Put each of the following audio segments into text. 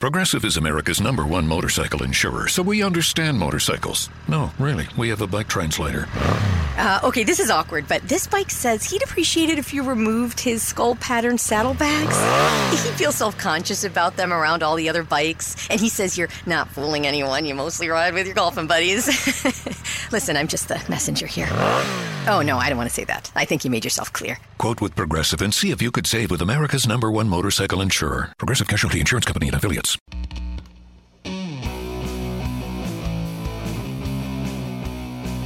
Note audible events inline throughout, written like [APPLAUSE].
Progressive is America's number one motorcycle insurer, so we understand motorcycles. No, really, we have a bike translator. Uh, okay, this is awkward, but this bike says he'd appreciate it if you removed his skull pattern saddlebags. [LAUGHS] he feels self conscious about them around all the other bikes, and he says you're not fooling anyone. You mostly ride with your golfing buddies. [LAUGHS] Listen, I'm just the messenger here. Oh, no, I don't want to say that. I think you made yourself clear. Quote with Progressive and see if you could save with America's number one motorcycle insurer. Progressive Casualty Insurance Company and affiliates.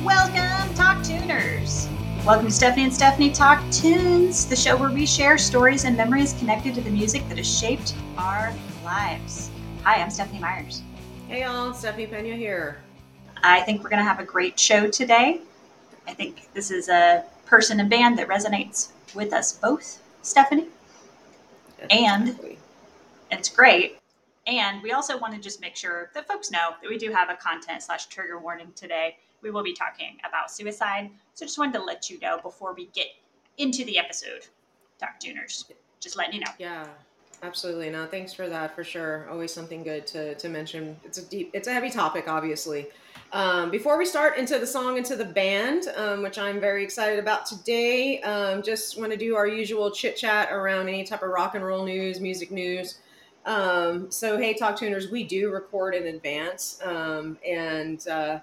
Welcome, Talk Tuners. Welcome to Stephanie and Stephanie Talk Tunes, the show where we share stories and memories connected to the music that has shaped our lives. Hi, I'm Stephanie Myers. Hey y'all, Stephanie Pena here. I think we're going to have a great show today. I think this is a person and band that resonates with us both, Stephanie. And it's great. And we also want to just make sure that folks know that we do have a content slash trigger warning today. We will be talking about suicide. So just wanted to let you know before we get into the episode. Dr. tuners. Just letting you know. Yeah, absolutely. No, thanks for that for sure. Always something good to, to mention. It's a deep, it's a heavy topic, obviously. Um, before we start into the song, into the band, um, which I'm very excited about today, um, just want to do our usual chit chat around any type of rock and roll news, music news. Um, so, hey, Talk Tuners, we do record in advance. Um, and uh,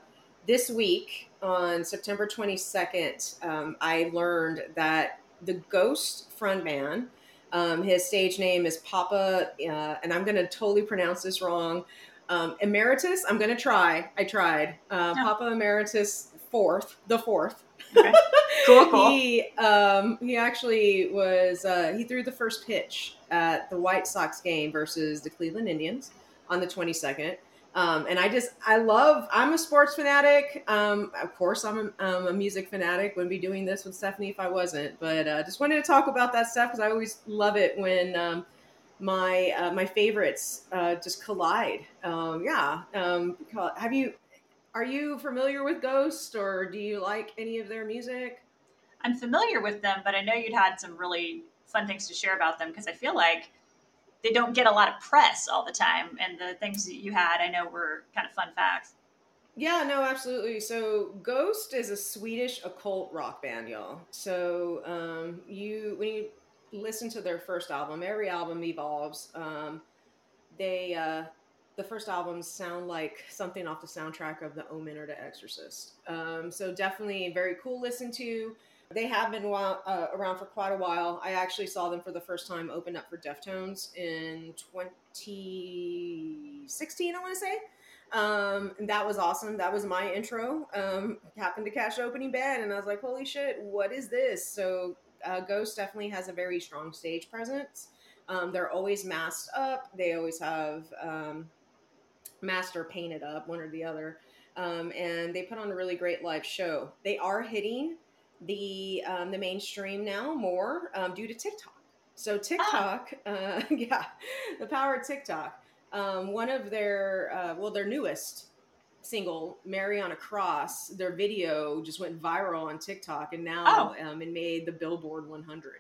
this week on September 22nd, um, I learned that the Ghost frontman, um, his stage name is Papa, uh, and I'm going to totally pronounce this wrong. Um, Emeritus, I'm going to try. I tried. Uh. Papa Emeritus fourth, the fourth. Okay. [LAUGHS] Cool, cool. he um, he actually was uh, he threw the first pitch at the White Sox game versus the Cleveland Indians on the 22nd. Um, and I just I love I'm a sports fanatic. Um, of course I'm a, um, a music fanatic. Wouldn't be doing this with Stephanie if I wasn't. But uh, just wanted to talk about that stuff because I always love it when um, my uh, my favorites uh, just collide. Um, yeah. Um, have you are you familiar with Ghost or do you like any of their music? I'm familiar with them, but I know you'd had some really fun things to share about them because I feel like they don't get a lot of press all the time. And the things that you had, I know were kind of fun facts. Yeah, no, absolutely. So Ghost is a Swedish occult rock band, y'all. So um, you when you listen to their first album, every album evolves. Um, they uh, the first albums sound like something off the soundtrack of The Omen or The Exorcist. Um, so definitely very cool listen to. They have been while, uh, around for quite a while. I actually saw them for the first time open up for Deftones in 2016, I want to say. Um, and that was awesome. That was my intro. Um, happened to catch opening band, and I was like, "Holy shit, what is this?" So, uh, Ghost definitely has a very strong stage presence. Um, they're always masked up. They always have um, masked or painted up, one or the other. Um, and they put on a really great live show. They are hitting the um, the mainstream now more um, due to TikTok. So TikTok, uh, [LAUGHS] yeah, the power of TikTok. Um, one of their uh, well, their newest single, "Mary on a Cross," their video just went viral on TikTok, and now um, it made the Billboard 100.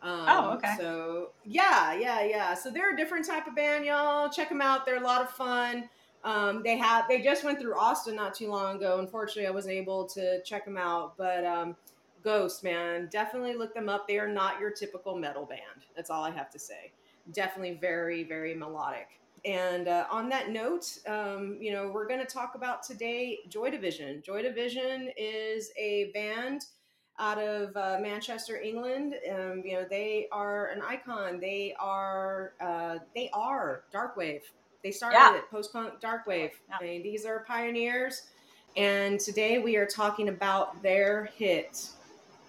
Um, Oh, okay. So yeah, yeah, yeah. So they're a different type of band, y'all. Check them out. They're a lot of fun. Um, they have they just went through Austin not too long ago. Unfortunately, I wasn't able to check them out, but um, Ghost, man, definitely look them up. They are not your typical metal band. That's all I have to say. Definitely very, very melodic. and uh, on that note, um, you know, we're going to talk about today Joy Division. Joy Division is a band out of uh, Manchester, England. Um, you know, they are an icon. They are uh, they are darkwave. They started Yeah. it post punk darkwave. Yeah. I mean, these are pioneers. And today we are talking about their hit,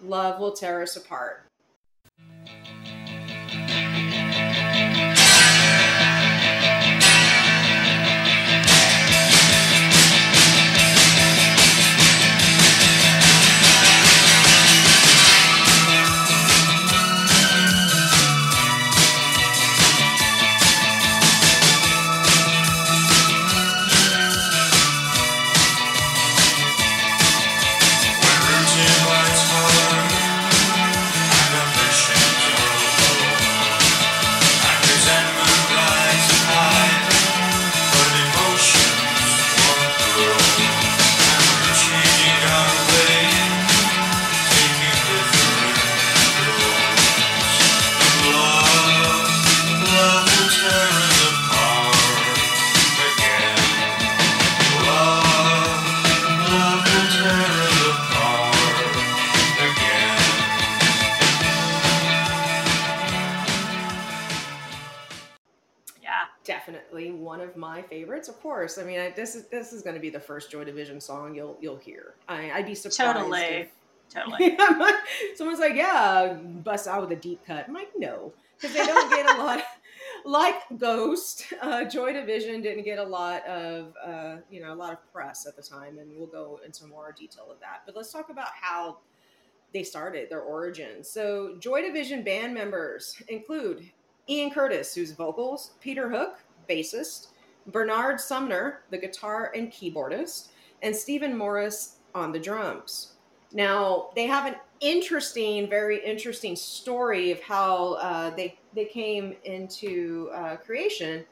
"Love Will Tear Us Apart." Of course, I mean, I, this is this is going to be the first Joy Division song you'll you'll hear. I, I'd be surprised. Totally. if- Totally. [LAUGHS] Someone's like, "Yeah, bust out with a deep cut." I'm like, "No," because they don't get a [LAUGHS] lot. Like Ghost, uh, Joy Division didn't get a lot of uh, you know a lot of press at the time, and we'll go into more detail of that. But let's talk about how they started their origins. So, Joy Division band members include Ian Curtis, who's vocals, Peter Hook, bassist, Bernard Sumner, the guitar and keyboardist, and Stephen Morris on the drums. Now, they have an interesting, very interesting story of how uh, they they came into uh, creation.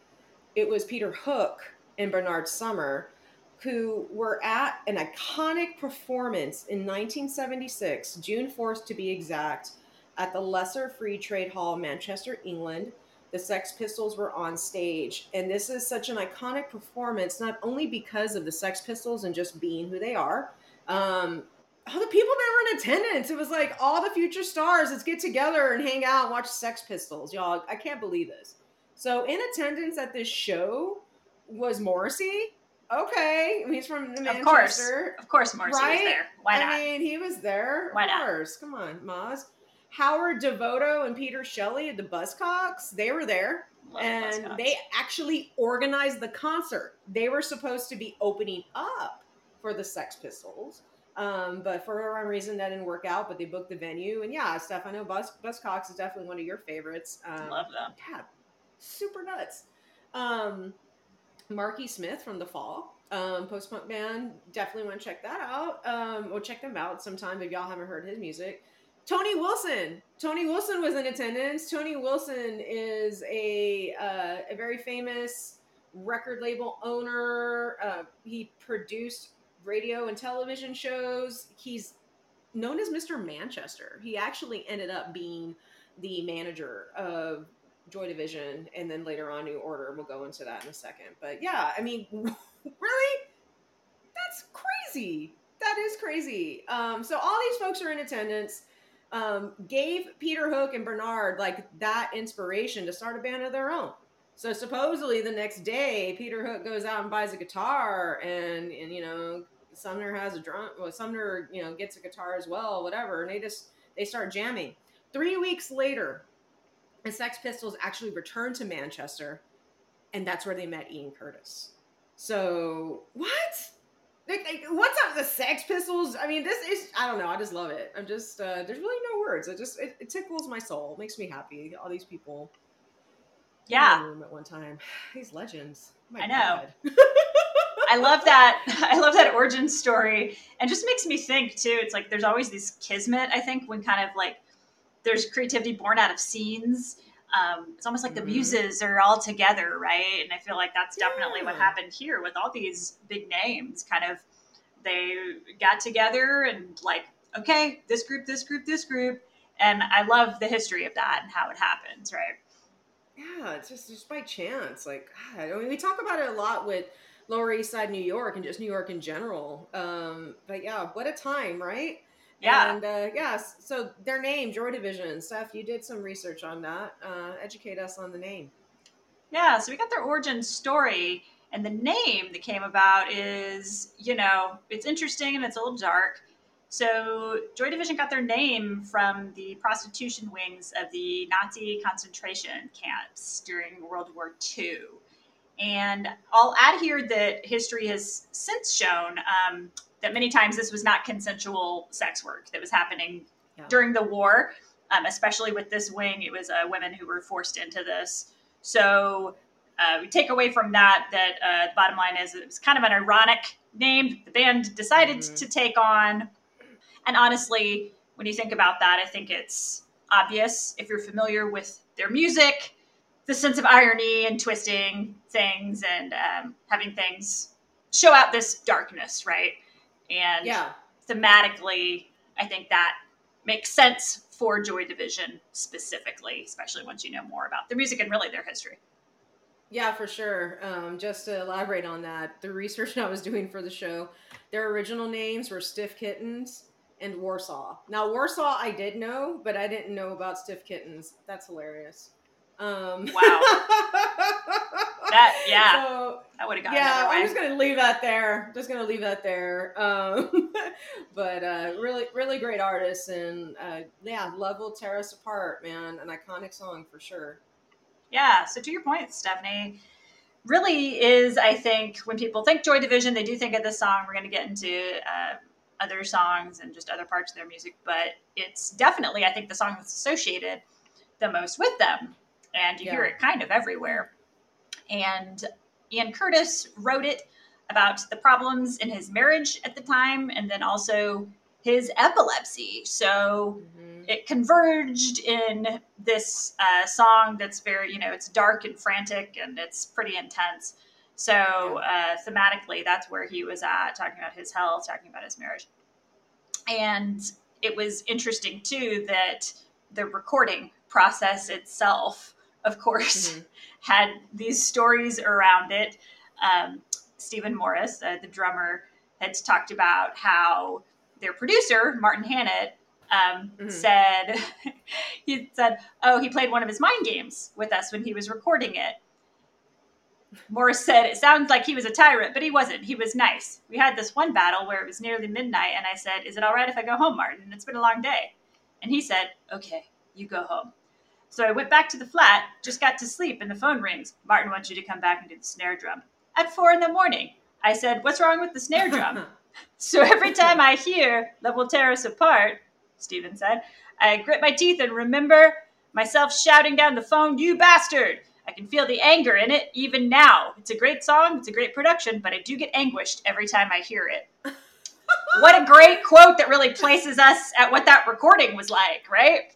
It was Peter Hook and Bernard Sumner who were at an iconic performance in 1976, June 4th to be exact, at the Lesser Free Trade Hall, Manchester, England. The Sex Pistols were on stage. And this is such an iconic performance, not only because of the Sex Pistols and just being who they are. Um, all the people that were in attendance, it was like all the future stars, let's get together and hang out and watch Sex Pistols. Y'all, I can't believe this. So, in attendance at this show was Morrissey. Okay, he's from the Of course. Manchester. Of course Morrissey Right? was there. Why not? I mean, he was there. Why of not? course. Come on, Moz. Howard Devoto and Peter Shelley the Buzzcocks, they were there. Love and they actually organized the concert. They were supposed to be opening up for the Sex Pistols. Um, but for whatever reason, that didn't work out. But they booked the venue, and yeah, Steph, I know Buzz Buzzcocks is definitely one of your favorites. Um, Love them. yeah, super nuts. Um, Marky Smith from The Fall, um, post punk band. Definitely want to check that out. Um, or check them out sometime if y'all haven't heard his music. Tony Wilson. Tony Wilson was in attendance. Tony Wilson is a uh, a very famous record label owner. Uh, he produced radio and television shows. He's known as Mr. Manchester. He actually ended up being the manager of Joy Division, and then later on New Order. We'll go into that in a second. But yeah, I mean, [LAUGHS] really, that's crazy. That is crazy. Um, so all these folks are in attendance. Um, gave Peter Hook and Bernard like that inspiration to start a band of their own. So supposedly the next day, Peter Hook goes out and buys a guitar, and and you know Sumner has a drum. Well, Sumner you know gets a guitar as well, whatever, and they just they start jamming. Three weeks later, the Sex Pistols actually returned to Manchester, and that's where they met Ian Curtis. So what? Like, like, what's up the Sex Pistols? I mean, this is I don't know. I just love it. I'm just uh, there's really no words. It just it, it tickles my soul. It makes me happy. All these people. in Yeah. the room at one time. [SIGHS] These legends. My I know. [LAUGHS] I love that. [LAUGHS] I love that origin story, and just makes me think too. It's like there's always this kismet. I think when kind of like there's creativity born out of scenes. Um, it's almost like the Mhm. muses are all together, right? And I feel like that's definitely what happened here with all these big names. Kind of they got together and like, okay, this group, this group, this group, and I love the history of that and how it happens, right? yeah, it's just just by chance. Like, God, I mean, we talk about it a lot with Lower East Side New York and just New York in general. Um, but yeah, what a time, right? Yeah. And uh, yeah, so their name, Joy Division. Steph, you did some research on that. Uh, educate us on the name. Yeah, so we got their origin story, and the name that came about is, you know, it's interesting and it's a little dark. So, Joy Division got their name from the prostitution wings of the Nazi concentration camps during World War II. And I'll add here that history has since shown um, that many times this was not consensual sex work that was happening Yeah. during the war, um, especially with this wing. It was uh, women who were forced into this. So uh, we take away from that that uh, the bottom line is it was kind of an ironic name the band decided Mhm. to take on. And honestly, when you think about that, I think it's obvious if you're familiar with their music, the sense of irony and twisting things and um, having things show out this darkness, right? And Yeah. thematically, I think that makes sense for Joy Division specifically, especially once you know more about their music and really their history. Yeah, for sure. Um, just to elaborate on that, the research [LAUGHS] I was doing for the show, their original names were Stiff Kittens and Warsaw. Now, Warsaw I did know, but I didn't know about Stiff Kittens. That's hilarious. Um, Wow. [LAUGHS] That- yeah. So, That would have gone yeah. I'm just gonna leave that there. Just gonna leave that there. Um, [LAUGHS] but uh, really, really great artists, and uh, yeah, love will tear us apart, man. An iconic song for sure. Yeah. So to your point, Stephanie, really is I think when people think Joy Division, they do think of this song. We're going to get into uh, other songs and just other parts of their music, but it's definitely I think the song that's associated the most with them, and you hear it kind of everywhere. And Ian Curtis wrote it about the problems in his marriage at the time, and then also his epilepsy. So Mhm. it converged in this uh, song that's very you know it's dark and frantic and it's pretty intense so uh, thematically that's where he was at talking about his health talking about his marriage and it was interesting too that the recording process itself of course Mhm. [LAUGHS] had these stories around it. Um, stephen morris uh, the drummer had talked about how their producer martin hannett um, Mhm. said [LAUGHS] he said oh he played one of his mind games with us when he was recording it. Morris said it sounds like he was a tyrant but he wasn't. He was nice. We had this one battle where it was nearly midnight and i said is it all right if i go home martin? It's been a long day and he said okay you go home so i went back to the flat just got to sleep and the phone rings martin wants you to come back and do the snare drum at four in the morning i said what's wrong with the snare drum [LAUGHS] so every time I hear Love Will Tear Us Apart, Stephen said, I grit my teeth and remember myself shouting down the phone, You bastard! I can feel the anger in it even now. It's a great song, it's a great production, but I do get anguished every time I hear it. [LAUGHS] what a great quote that really places us at what that recording was like, right?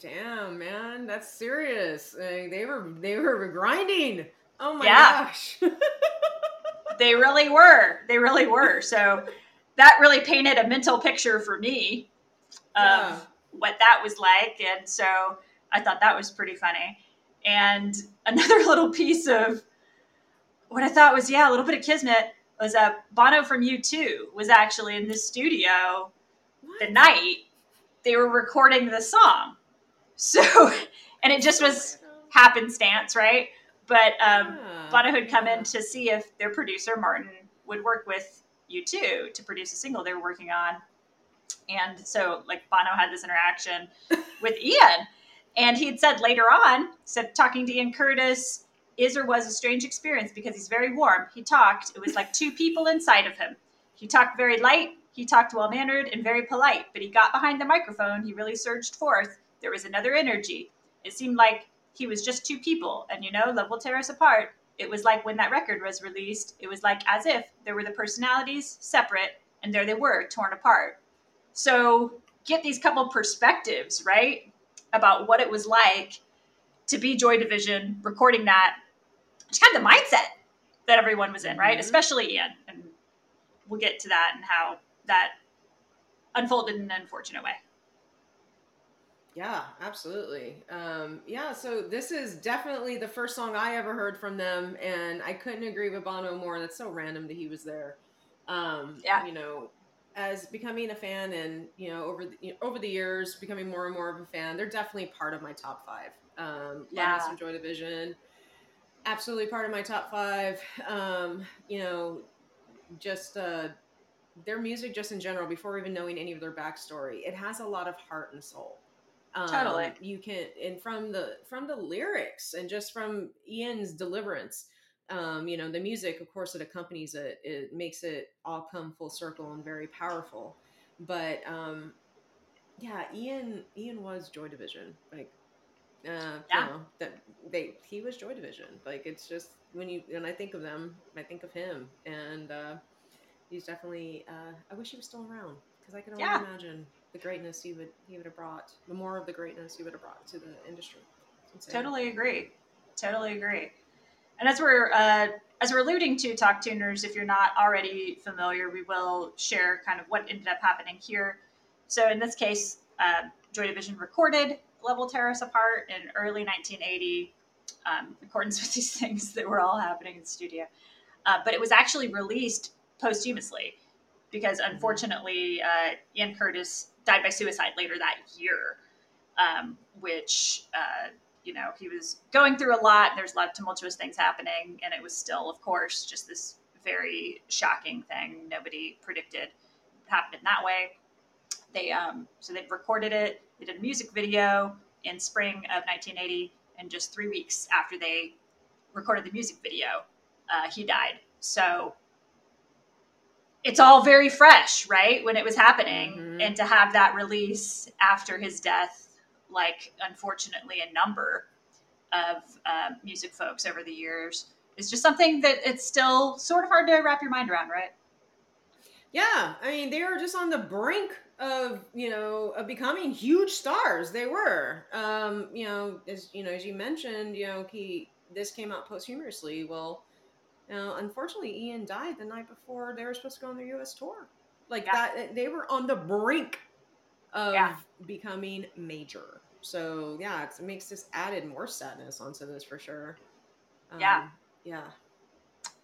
Damn, man, that's serious. Uh, they were they were grinding. Oh my Yeah. gosh. [LAUGHS] They really were. They really were. So that really painted a mental picture for me of Yeah. what that was like. And so I thought that was pretty funny. And another [LAUGHS] little piece of what I thought was, yeah, a little bit of Kismet was uh, Bono from U2 was actually in the studio the night they were recording the song. So, [LAUGHS] and it just was happenstance, right? But um, Yeah, Bono had come in to see if their producer Martin would work with U2 to produce a single they were working on. And so like Bono had this interaction [LAUGHS] with Ian. And he had said later on, said talking to Ian Curtis is or was a strange experience because he's very warm. He talked, it was like two people inside of him. He talked very light, he talked well mannered and very polite, but he got behind the microphone, he really surged forth. There was another energy. It seemed like he was just two people, and you know, love will tear us apart. It was like when that record was released, it was like as if there were the personalities separate, and there they were, torn apart. So get these couple perspectives, right? About what it was like to be Joy Division, recording that, just kind of the mindset that everyone was in, right? Mhm. Especially Ian. And we'll get to that and how that unfolded in an unfortunate way. Yeah, absolutely. Um, yeah, so this is definitely the first song I ever heard from them, and I couldn't agree with Bono more. That's so random that he was there. Um, Yeah. You know, as becoming a fan, and you know, over the, you know, over the years, becoming more and more of a fan, they're definitely part of my top five. Um, Yeah. Love Some Joy Division, absolutely part of my top five. Um, you know, just uh, their music, just in general, before even knowing any of their backstory, it has a lot of heart and soul. Um, Totally. you can, and from the from the lyrics, and just from Ian's deliverance, um, you know, the music, of course, it accompanies it. It makes it all come full circle and very powerful. But um, yeah, Ian Ian was Joy Division, like uh, Yeah. you know that they he was Joy Division. Like it's just when you when I think of them, I think of him, and uh, he's definitely. Uh, I wish he was still around because I can only Yeah. imagine the greatness he would he would have brought, the more of the greatness he would have brought to the industry. Totally agree. Totally agree. And as we're uh, as we're alluding to, talk tuners, if you're not already familiar, we will share kind of what ended up happening here. So in this case, uh, Joy Division recorded "Level Us Apart" in early 1980, um, in accordance with these things that were all happening in the studio. Uh, but it was actually released posthumously because unfortunately, uh, Ian Curtis died by suicide later that year, um, which uh, you know he was going through a lot. There's a lot of tumultuous things happening, and it was still, of course, just this very shocking thing nobody predicted happened in that way. They um, so they recorded it. They did a music video in spring of 1980, and just three weeks after they recorded the music video, uh, he died. So it's all very fresh, right? When it was happening, Mhm. and to have that release after his death, like unfortunately a number of uh, music folks over the years, is just something that it's still sort of hard to wrap your mind around, right? Yeah, I mean they were just on the brink of you know of becoming huge stars. They were, um, you know, as you know, as you mentioned, you know, he this came out posthumously. Well, you know, unfortunately, Ian died the night before they were supposed to go on their U.S. tour. Like Yeah. that, they were on the brink of Yeah. becoming major. So yeah, it's, it makes this added more sadness onto this for sure. Yeah. Um, yeah.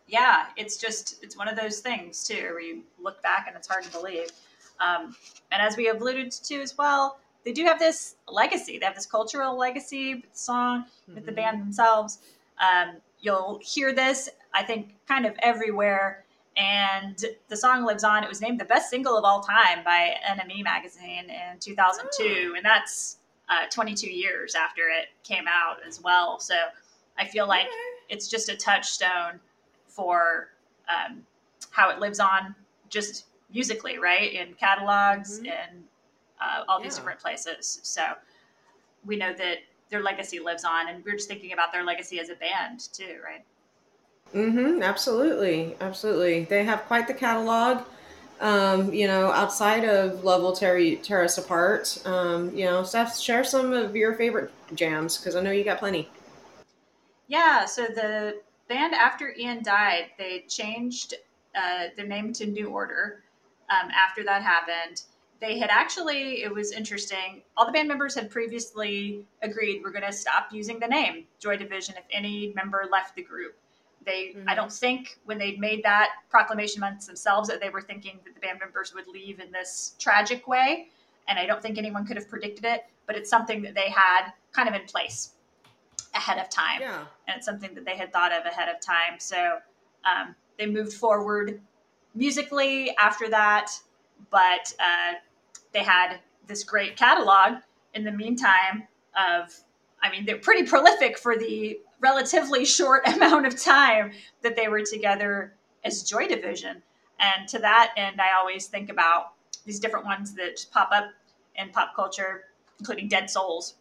yeah, it's just it's one of those things too, where you look back and it's hard to believe. Um, and as we alluded to as well, they do have this legacy. They have this cultural legacy with the song, with the Mhm. band themselves. Um, you'll hear this, I think, kind of everywhere. And the song lives on. It was named the best single of all time by NME magazine in 2002, and that's uh, 22 years after it came out as well. So I feel like it's just a touchstone for um, how it lives on just musically, right? In catalogs Mhm. and uh, all these different places. So we know that their legacy lives on, and we're just thinking about their legacy as a band too, right? Mm-hmm. Absolutely. Absolutely. They have quite the catalog. Um, you know, outside of Love Will Tear, tear Us Apart, um, you know, Steph, share some of your favorite jams because I know you got plenty. Yeah, so the band after Ian died, they changed uh, their name to New Order. Um, after that happened, they had actually, it was interesting. All the band members had previously agreed we're going to stop using the name Joy Division if any member left the group. They, I Mhm. don't think when they made that proclamation amongst themselves that they were thinking that the band members would leave in this tragic way. And I don't think anyone could have predicted it, but it's something that they had kind of in place ahead of time Yeah. and it's something that they had thought of ahead of time. So um, they moved forward musically after that, but uh, they had this great catalog in the meantime of, I mean, they're pretty prolific for the relatively short [LAUGHS] amount of time that they were together as Joy Division. And to that end, I always think about these different ones that pop up in pop culture, including Dead Souls,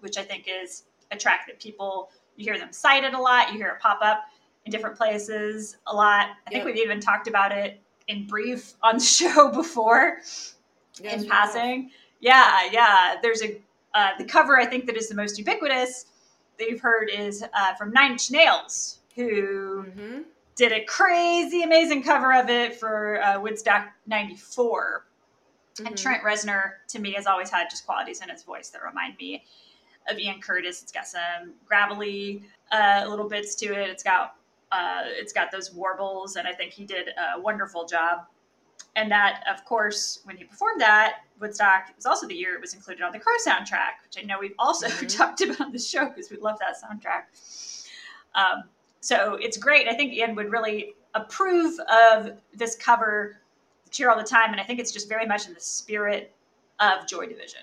which I think is a track that people you hear them cited a lot. You hear it pop up in different places a lot. I think Yep. we've even talked about it in brief on the [LAUGHS] show before in passing. Yeah, yeah. There's a uh, the cover I think that is the most ubiquitous that you've heard is uh, from Nine Inch Nails, who Mhm. did a crazy amazing cover of it for uh, Woodstock '94. Mm-hmm. And Trent Reznor, to me, has always had just qualities in his voice that remind me of Ian Curtis. It's got some gravelly uh, little bits to it. It's got uh, it's got those warbles, and I think he did a wonderful job. And that, of course, when he performed that, Woodstock was also the year it was included on the Crow soundtrack, which I know we've also [LAUGHS] mm-hmm. talked about on the show because we love that soundtrack. Um, so it's great. I think Ian would really approve of this cover, Cheer All the Time, and I think it's just very much in the spirit of Joy Division.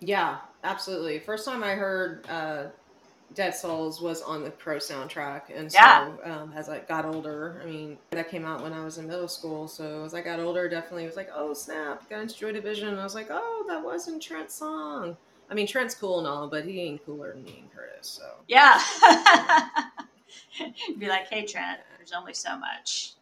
Yeah, absolutely. First time I heard uh, Dead Souls was on the Crow soundtrack, and so yeah. um, as I got older, I mean that came out when I was in middle school. So as I got older, definitely was like, oh snap, got into Joy Division. And I was like, oh, that wasn't Trent's song. I mean, Trent's cool and all, but he ain't cooler than Ian Curtis. So yeah, [LAUGHS] be like, hey Trent, there's only so much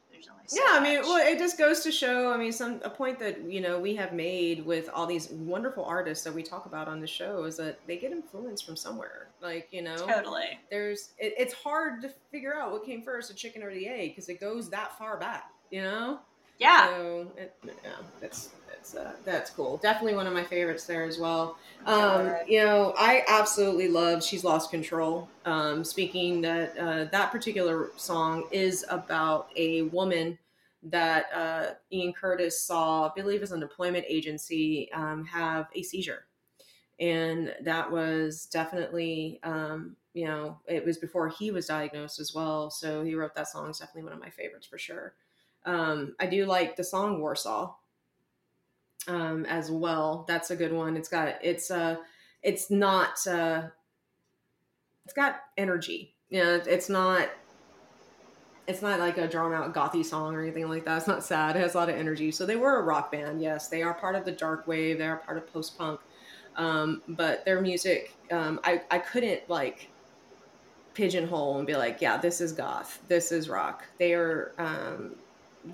so yeah, I mean, well, it just goes to show. I mean, some a point that you know we have made with all these wonderful artists that we talk about on the show is that they get influence from somewhere. Like you know, totally. There's it, it's hard to figure out what came first, the chicken or the egg, because it goes that far back. You know. Yeah. So it, yeah, that's that's uh, that's cool. Definitely one of my favorites there as well. Um, you know, I absolutely love "She's Lost Control." Um, speaking that uh, that particular song is about a woman that uh, Ian Curtis saw, I believe, as an employment agency, um, have a seizure, and that was definitely. Um, you know, it was before he was diagnosed as well. So he wrote that song. It's definitely one of my favorites for sure. Um, I do like the song Warsaw um, as well. That's a good one. It's got it's uh it's not uh it's got energy. You know, it's not it's not like a drawn out gothy song or anything like that. It's not sad. It has a lot of energy. So they were a rock band. Yes, they are part of the dark wave. They are part of post punk. Um, but their music, um, I I couldn't like pigeonhole and be like, yeah, this is goth. This is rock. They are um,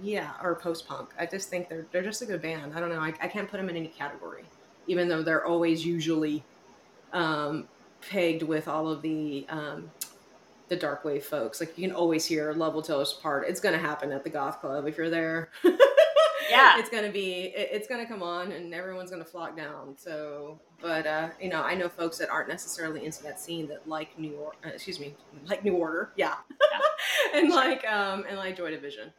yeah, or post punk. I just think they're they're just a good band. I don't know. I, I can't put them in any category, even though they're always usually um, pegged with all of the um, the dark wave folks. Like you can always hear Love Will Tear Us Apart. It's going to happen at the goth club if you're there. [LAUGHS] yeah, it's going to be it, it's going to come on and everyone's going to flock down. So, but uh, you know, I know folks that aren't necessarily into that scene that like New Order. Uh, excuse me, like New Order. Yeah, yeah. [LAUGHS] and like um and like Joy Division.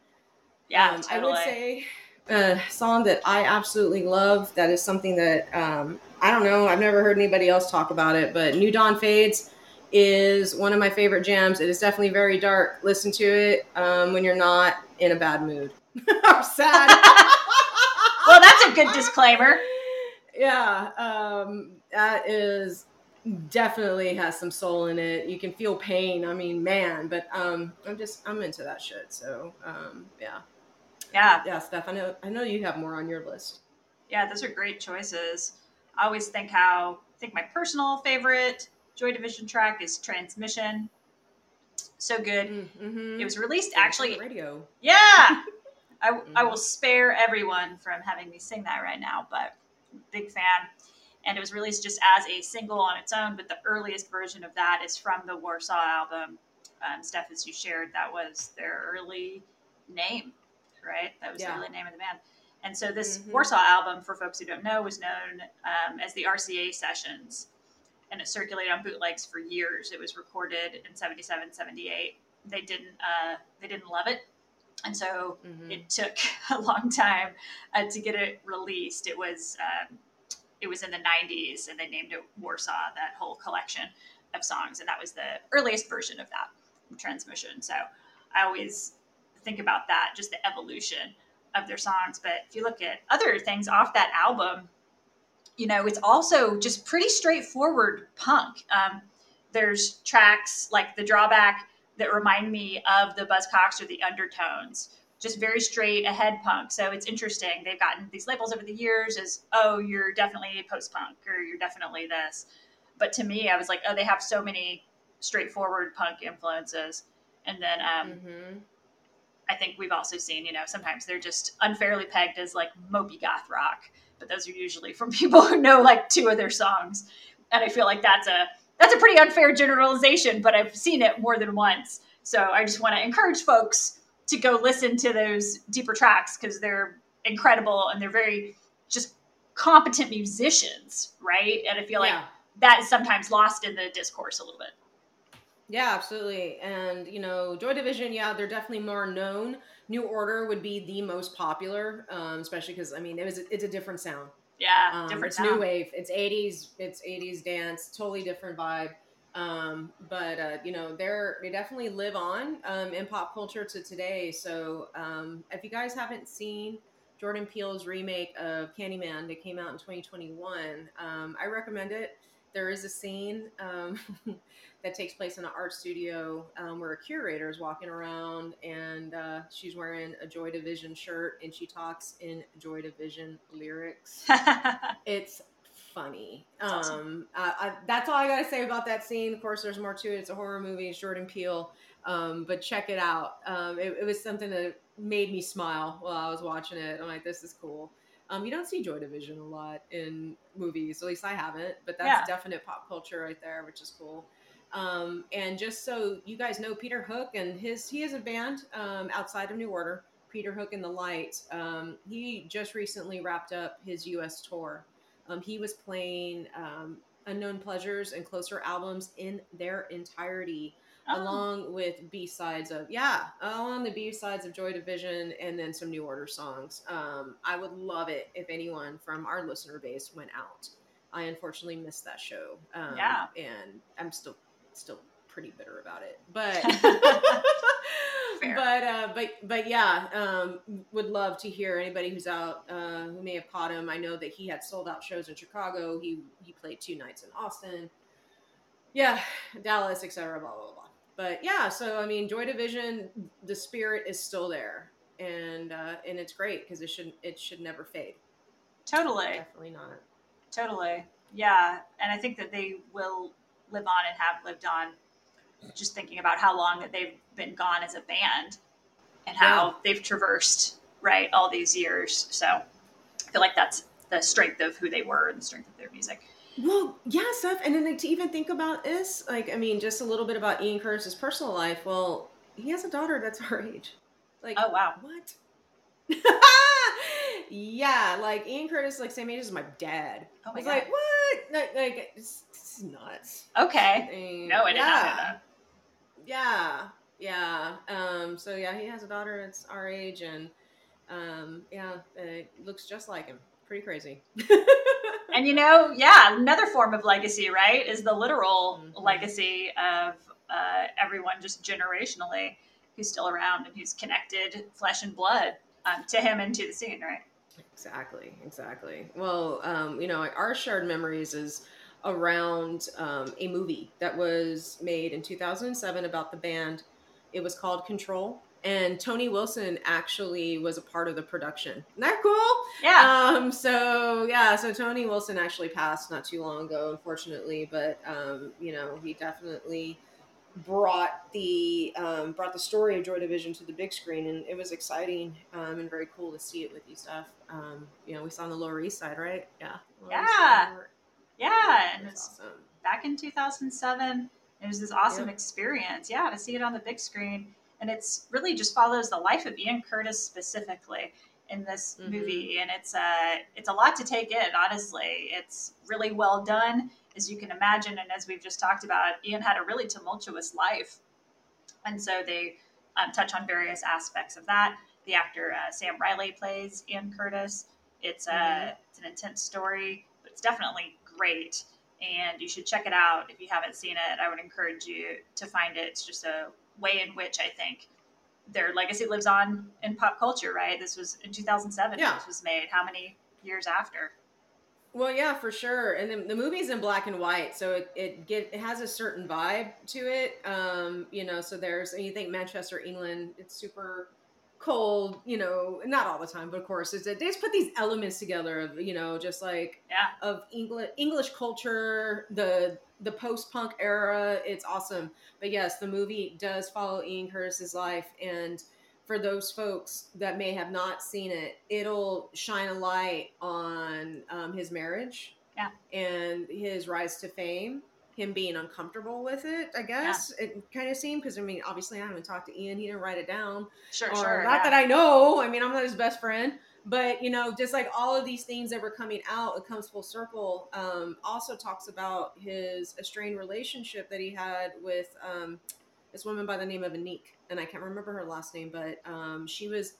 Yeah, um, totally. I would say a song that I absolutely love. That is something that um, I don't know. I've never heard anybody else talk about it, but New Dawn Fades is one of my favorite jams. It is definitely very dark. Listen to it um, when you're not in a bad mood [LAUGHS] or sad. [LAUGHS] well, that's a good disclaimer. Yeah, um, that is definitely has some soul in it. You can feel pain. I mean, man, but um, I'm just I'm into that shit. So um, yeah. Yeah. Yeah, Steph, I know I know you have more on your list. Yeah, those are great choices. I always think how I think my personal favorite Joy Division track is Transmission. So good. Mm, mm-hmm. It was released actually radio. Yeah. [LAUGHS] I, mm-hmm. I will spare everyone from having me sing that right now, but big fan. And it was released just as a single on its own, but the earliest version of that is from the Warsaw album. Um, Steph, as you shared, that was their early name right? That was yeah. the name of the band. And so this mm-hmm. Warsaw album, for folks who don't know, was known um, as the RCA Sessions. And it circulated on bootlegs for years. It was recorded in 77, 78. They didn't, uh, they didn't love it. And so mm-hmm. it took [LAUGHS] a long time uh, to get it released. It was, um, it was in the 90s and they named it Warsaw, that whole collection of songs. And that was the earliest version of that transmission. So I always think about that, just the evolution of their songs. But if you look at other things off that album, you know, it's also just pretty straightforward punk. Um, there's tracks like The Drawback that remind me of the Buzzcocks or the Undertones, just very straight ahead punk. So it's interesting. They've gotten these labels over the years as, oh, you're definitely post punk or you're definitely this. But to me, I was like, oh, they have so many straightforward punk influences. And then um, mm-hmm. I think we've also seen, you know, sometimes they're just unfairly pegged as like mopey goth rock, but those are usually from [LAUGHS] people who know like two of their songs. And I feel like that's a that's a pretty unfair generalization, but I've seen it more than once. So I just want to encourage folks to go listen to those deeper tracks because they're incredible and they're very just competent musicians, right? And I feel like Yeah. that is sometimes lost in the discourse a little bit. Yeah, absolutely. And you know, Joy Division, yeah, they're definitely more known. New Order would be the most popular, um, especially because I mean, it was it's a different sound. Yeah, Um, different it's sound. new wave. It's '80s. It's '80s dance. Totally different vibe. Um, but uh, you know, they're they definitely live on um, in pop culture to today. So um, if you guys haven't seen Jordan Peele's remake of Candyman that came out in 2021, um, I recommend it. There is a scene um, [LAUGHS] that takes place in an art studio um, where a curator is walking around and uh, she's wearing a Joy Division shirt and she talks in Joy Division lyrics [LAUGHS] it's funny. That's awesome. um, I, I, that's all I gotta say about that scene. Of course, there's more to it. It's a horror movie. It's Jordan Peele, um, but check it out. Um, it, it was something that made me smile while I was watching it. I'm like, this is cool. Um, you don't see Joy Division a lot in movies, at least I haven't. But that's Yeah. definite pop culture right there, which is cool. Um, and just so you guys know, Peter Hook and his he has a band um, outside of New Order. Peter Hook and the Light. Um, he just recently wrapped up his U.S. tour. Um, he was playing um, Unknown Pleasures and Closer albums in their entirety, Oh, along with B sides of yeah, along the B sides of Joy Division, and then some New Order songs. Um, I would love it if anyone from our listener base went out. I unfortunately missed that show. Um, Yeah. and I'm still still pretty bitter about it, but. [LAUGHS] [LAUGHS] But uh, but but yeah, um, would love to hear anybody who's out uh, who may have caught him. I know that he had sold out shows in Chicago. He he played two nights in Austin. Yeah, Dallas, etc. Blah blah blah. But yeah, so I mean, Joy Division, the spirit is still there, and uh, and it's great because it should it should never fade. totally. Definitely not. Totally. Yeah. And I think that they will live on and have lived on just thinking about how long that they've been gone as a band and how they've traversed, right, all these years. So I feel like that's the strength of who they were and the strength of their music. Well, yeah, Steph, and then like, to even think about this, like, I mean, just a little bit about Ian Curtis's personal life. Well, he has a daughter that's [LAUGHS] our age. Like, Oh, wow. what? [LAUGHS] yeah, like Ian Curtis, like same age as my dad. Oh I my was God. like, what? Like, like it's, it's nuts. Okay. Mean, No, I did not know yeah. that. Yeah, yeah. Um, so yeah, he has a daughter that's our age, and um, yeah, it looks just like him. Pretty crazy. [LAUGHS] And you know, yeah, another form of legacy, right, is the literal Mhm. legacy of uh, everyone just generationally who's still around and who's connected flesh and blood um, to him and to the scene, right? Exactly, exactly. Well, um, you know, our shared memories is around um, a movie that was made in 2007 about the band. It was called Control, and Tony Wilson actually was a part of the production. Isn't that cool? Yeah. Um, so yeah, so Tony Wilson actually passed not too long ago, unfortunately, but um, you know, he definitely brought the um, brought the story of Joy Division to the big screen, and it was exciting um, and very cool to see it with you, Steph. Um, you know, we saw on the Lower East Side, right? Yeah. Lower Yeah. Yeah. And It was it's awesome. back in 2007. It was this awesome Yeah. experience. Yeah, to see it on the big screen. And it's really just follows the life of Ian Curtis specifically in this Mhm. movie. And it's uh, it's a lot to take in, honestly. It's really well done, as you can imagine. And as we've just talked about, Ian had a really tumultuous life. And so they um, touch on various aspects of that. The actor uh, Sam Riley plays Ian Curtis. It's, uh, Mhm. it's an intense story, but it's definitely great and you should check it out if you haven't seen it. I would encourage you to find it. It's just a way in which I think their legacy lives on in pop culture, right? This was in 2007. Yeah. This was made. How many years after? Well, yeah, for sure. And the, the movie's in black and white, so it it get it has a certain vibe to it. Um, you know, so there's and you think Manchester, England, it's super cold. You know, not all the time, but of course, it's, they just put these elements together of you know, just like Yeah. of English English culture, the the post punk era. It's awesome. But yes, the movie does follow Ian Curtis's life, and for those folks that may have not seen it, it'll shine a light on um, his marriage, Yeah. and his rise to fame. Him being uncomfortable with it, I guess it kind of seemed because I mean, obviously, I haven't talked to Ian. He didn't write it down. Sure, Or sure. Not yeah. that I know. I mean, I'm not his best friend. But you know, just like all of these things that were coming out, it comes full circle. Um, also talks about his estranged relationship that he had with um, this woman by the name of Annik, and I can't remember her last name, but um, she was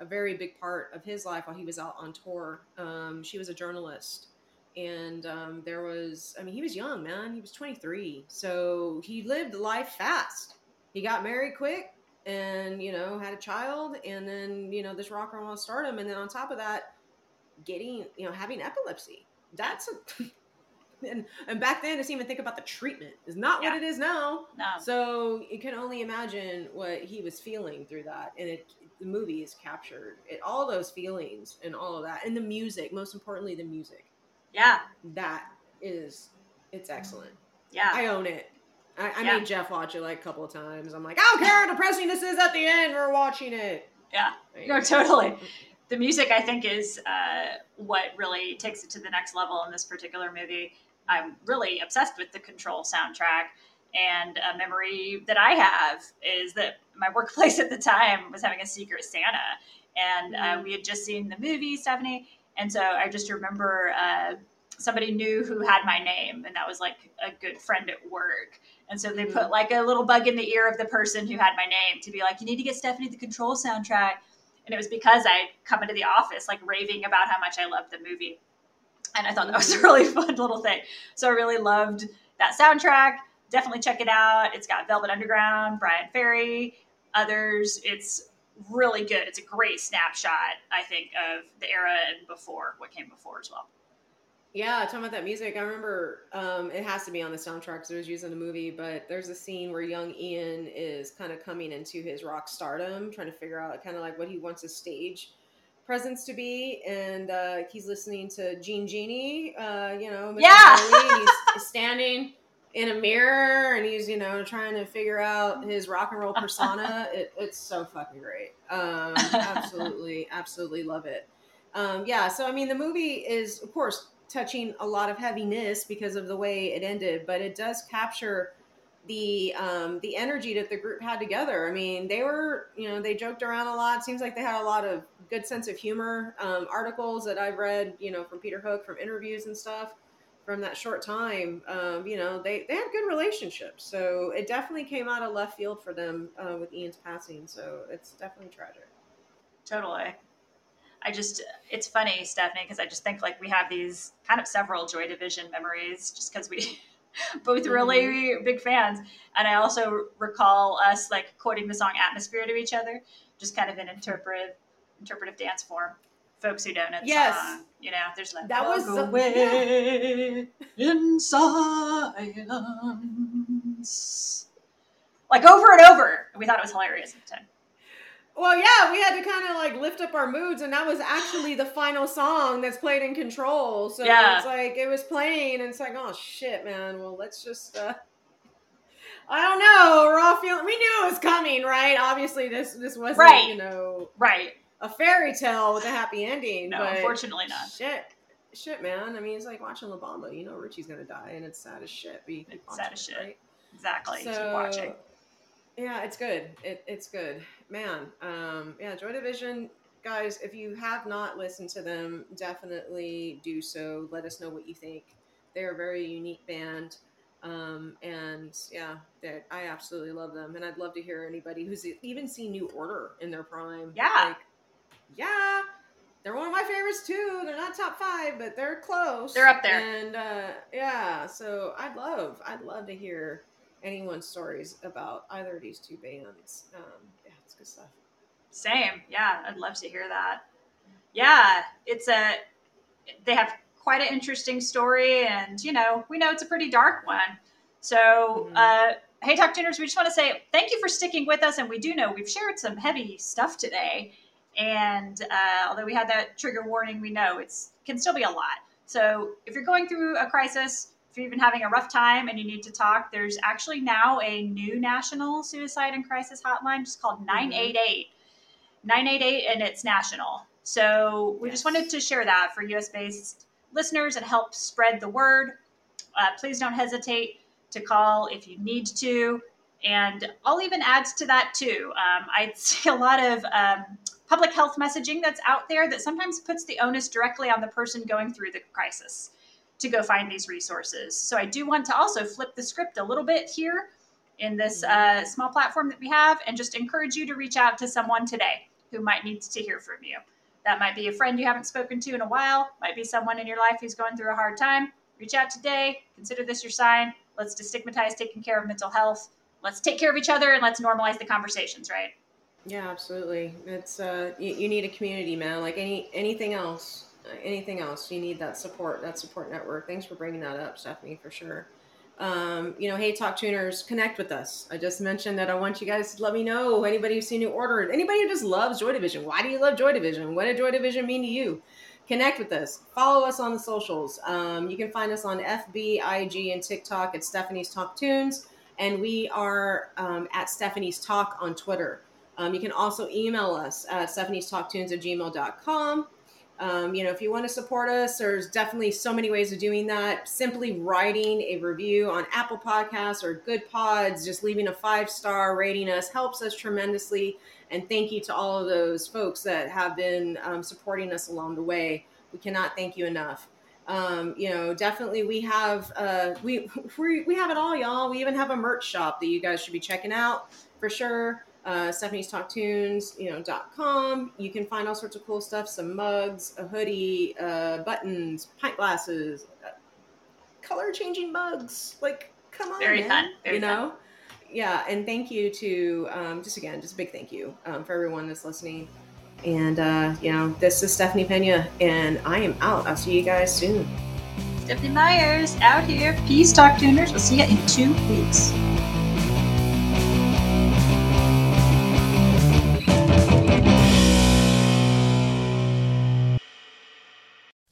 a very big part of his life while he was out on tour. Um, she was a journalist. And um, there was, I mean, he was young, man. He was 23. So he lived life fast. He got married quick and, you know, had a child. And then, you know, this rock and roll stardom. And then on top of that, getting, you know, having epilepsy. That's a. [LAUGHS] and, and back then, just even think about the treatment is not yeah. what it is now. No. So you can only imagine what he was feeling through that, and it the movie is captured it, all those feelings and all of that, and the music. Most importantly, the music. Yeah. That is, it's excellent. Yeah. I own it. I, I yeah. made Jeff watch it like a couple of times. I'm like, I don't care how depressing this is at the end. We're watching it. Yeah. No, totally. The music, I think, is uh, what really takes it to the next level in this particular movie. I'm really obsessed with the Control soundtrack. And a memory that I have is that my workplace [LAUGHS] at the time was having a Secret Santa. And uh, mm-hmm. we had just seen the movie, Stephanie. And so I just remember uh, somebody knew who had my name, and that was like a good friend at work. And so they put mm-hmm. like a little bug in the ear of the person who had my name to be like, you need to get Stephanie the Control soundtrack. And it was because I'd come into the office like raving about how much I loved the movie. And I thought that was a really [LAUGHS] fun little thing. So I really loved that soundtrack. Definitely check it out. It's got Velvet Underground, Bryan Ferry, others. It's really good. It's a great snapshot, I think, of the era and before what came before as well. Yeah, talking about that music, I remember um, it has to be on the soundtrack because it was used in the movie. But there's a scene where young Ian is kind of coming into his rock stardom, trying to figure out kind of like what he wants his stage presence to be, and uh, he's listening to Jean Genie, uh, you know, Mr. yeah, [LAUGHS] he's standing in a mirror and he's you know trying to figure out his rock and roll persona [LAUGHS] it, it's so fucking great um, [LAUGHS] absolutely absolutely love it um, yeah so i mean the movie is of course touching a lot of heaviness because of the way it ended but it does capture the um, the energy that the group had together i mean they were you know they joked around a lot seems like they had a lot of good sense of humor um, articles that i've read you know from peter hook from interviews and stuff from that short time, um, you know, they, they had good relationships. So it definitely came out of left field for them uh, with Ian's passing. So it's definitely tragic. Totally. I just, it's funny, Stephanie, because I just think like we have these kind of several Joy Division memories just because we [LAUGHS] both really mm-hmm. big fans. And I also recall us like quoting the song Atmosphere to each other, just kind of in interpretive, interpretive dance form folks who don't know yes. song. You know, there's like that was away yeah. in silence, like over and over. We thought it was hilarious at the time. Well, yeah, we had to kind of like lift up our moods, and that was actually the final song that's played in Control. So yeah. it's like it was playing, and it's like, oh shit, man. Well, let's just. uh I don't know. We're all feeling. We knew it was coming, right? Obviously, this this wasn't, right. you know, right a fairy tale with a happy ending. No, unfortunately not. Shit. Shit, man. I mean, it's like watching La Bamba. You know Richie's gonna die, and it's sad as shit. But you keep it's watching, sad as shit. Right? Exactly. So, keep watching. Yeah, it's good. It, it's good, man. Um, yeah, Joy Division, guys. If you have not listened to them, definitely do so. Let us know what you think. They're a very unique band. Um, and yeah, I absolutely love them, and I'd love to hear anybody who's even seen New Order in their prime. Yeah, like, yeah, they're one of my favorites too. They're not top five, but they're close. They're up there. And uh, yeah, so I'd love, I'd love to hear anyone's stories about either of these two bands. Um, yeah, it's good stuff. Same. Yeah, I'd love to hear that. Yeah, it's a. They have quite an interesting story, and you know, we know it's a pretty dark one. So, mm-hmm. uh, hey, Talk Tuners, we just want to say thank you for sticking with us, and we do know we've shared some heavy stuff today. And uh, although we had that trigger warning, we know it's can still be a lot. So if you're going through a crisis, if you're even having a rough time and you need to talk, there's actually now a new national suicide and crisis hotline, just called 988. Mm-hmm. 988, and it's national. So we yes. just wanted to share that for US based listeners and help spread the word. Uh, please don't hesitate to call if you need to. And I'll even add to that too. Um, I [LAUGHS] see a lot of um, public health messaging that's out there that sometimes puts the onus directly on the person going through the crisis to go find these resources. So I do want to also flip the script a little bit here in this uh, small platform that we have and just encourage you to reach out to someone today who might need to hear from you. That might be a friend you haven't spoken to in a while, might be someone in your life who's going through a hard time. Reach out today. Consider this your sign. Let's destigmatize taking care of mental health. Let's take care of each other and let's normalize the conversations, right? Yeah, absolutely. It's uh, you, you need a community, man. Like any anything else, anything else, you need that support, that support network. Thanks for bringing that up, Stephanie, for sure. Um, you know, hey, talk tuners, connect with us. I just mentioned that I want you guys to let me know anybody who's seen new ordered, anybody who just loves Joy Division. Why do you love Joy Division? What did Joy Division mean to you? Connect with us. Follow us on the socials. Um, you can find us on FB, IG, and TikTok at Stephanie's Talk Tunes, and we are um, at Stephanie's Talk on Twitter. Um, you can also email us at Stephanie's Talk Tunes at gmail.com. Um, you know, if you want to support us, there's definitely so many ways of doing that. Simply writing a review on Apple Podcasts or Good Pods, just leaving a five star rating us helps us tremendously. And thank you to all of those folks that have been um, supporting us along the way. We cannot thank you enough. Um, you know, definitely we have uh, we, [LAUGHS] we we have it all, y'all. We even have a merch shop that you guys should be checking out for sure uh, Stephanie's Talk Tunes, you know, dot com. You can find all sorts of cool stuff: some mugs, a hoodie, uh, buttons, pint glasses, uh, color changing mugs. Like, come on, very man. fun. Very you know, fun. yeah. And thank you to um, just again, just a big thank you um, for everyone that's listening. And uh, you know, this is Stephanie Pena, and I am out. I'll see you guys soon. Stephanie Myers out here. Peace, Talk Tuners. We'll see you in two weeks.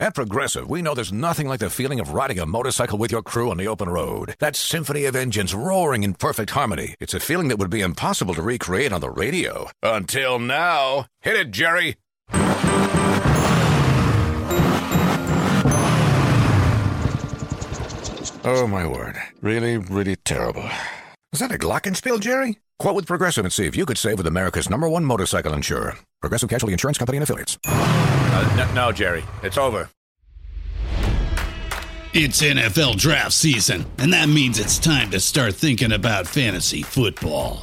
At Progressive, we know there's nothing like the feeling of riding a motorcycle with your crew on the open road. That symphony of engines roaring in perfect harmony. It's a feeling that would be impossible to recreate on the radio. Until now. Hit it, Jerry! Oh, my word. Really, really terrible. Is that a glockenspiel, Jerry? Quote with Progressive and see if you could save with America's number one motorcycle insurer. Progressive Casualty Insurance Company and Affiliates. Uh, no, no, Jerry. It's over. It's NFL draft season, and that means it's time to start thinking about fantasy football.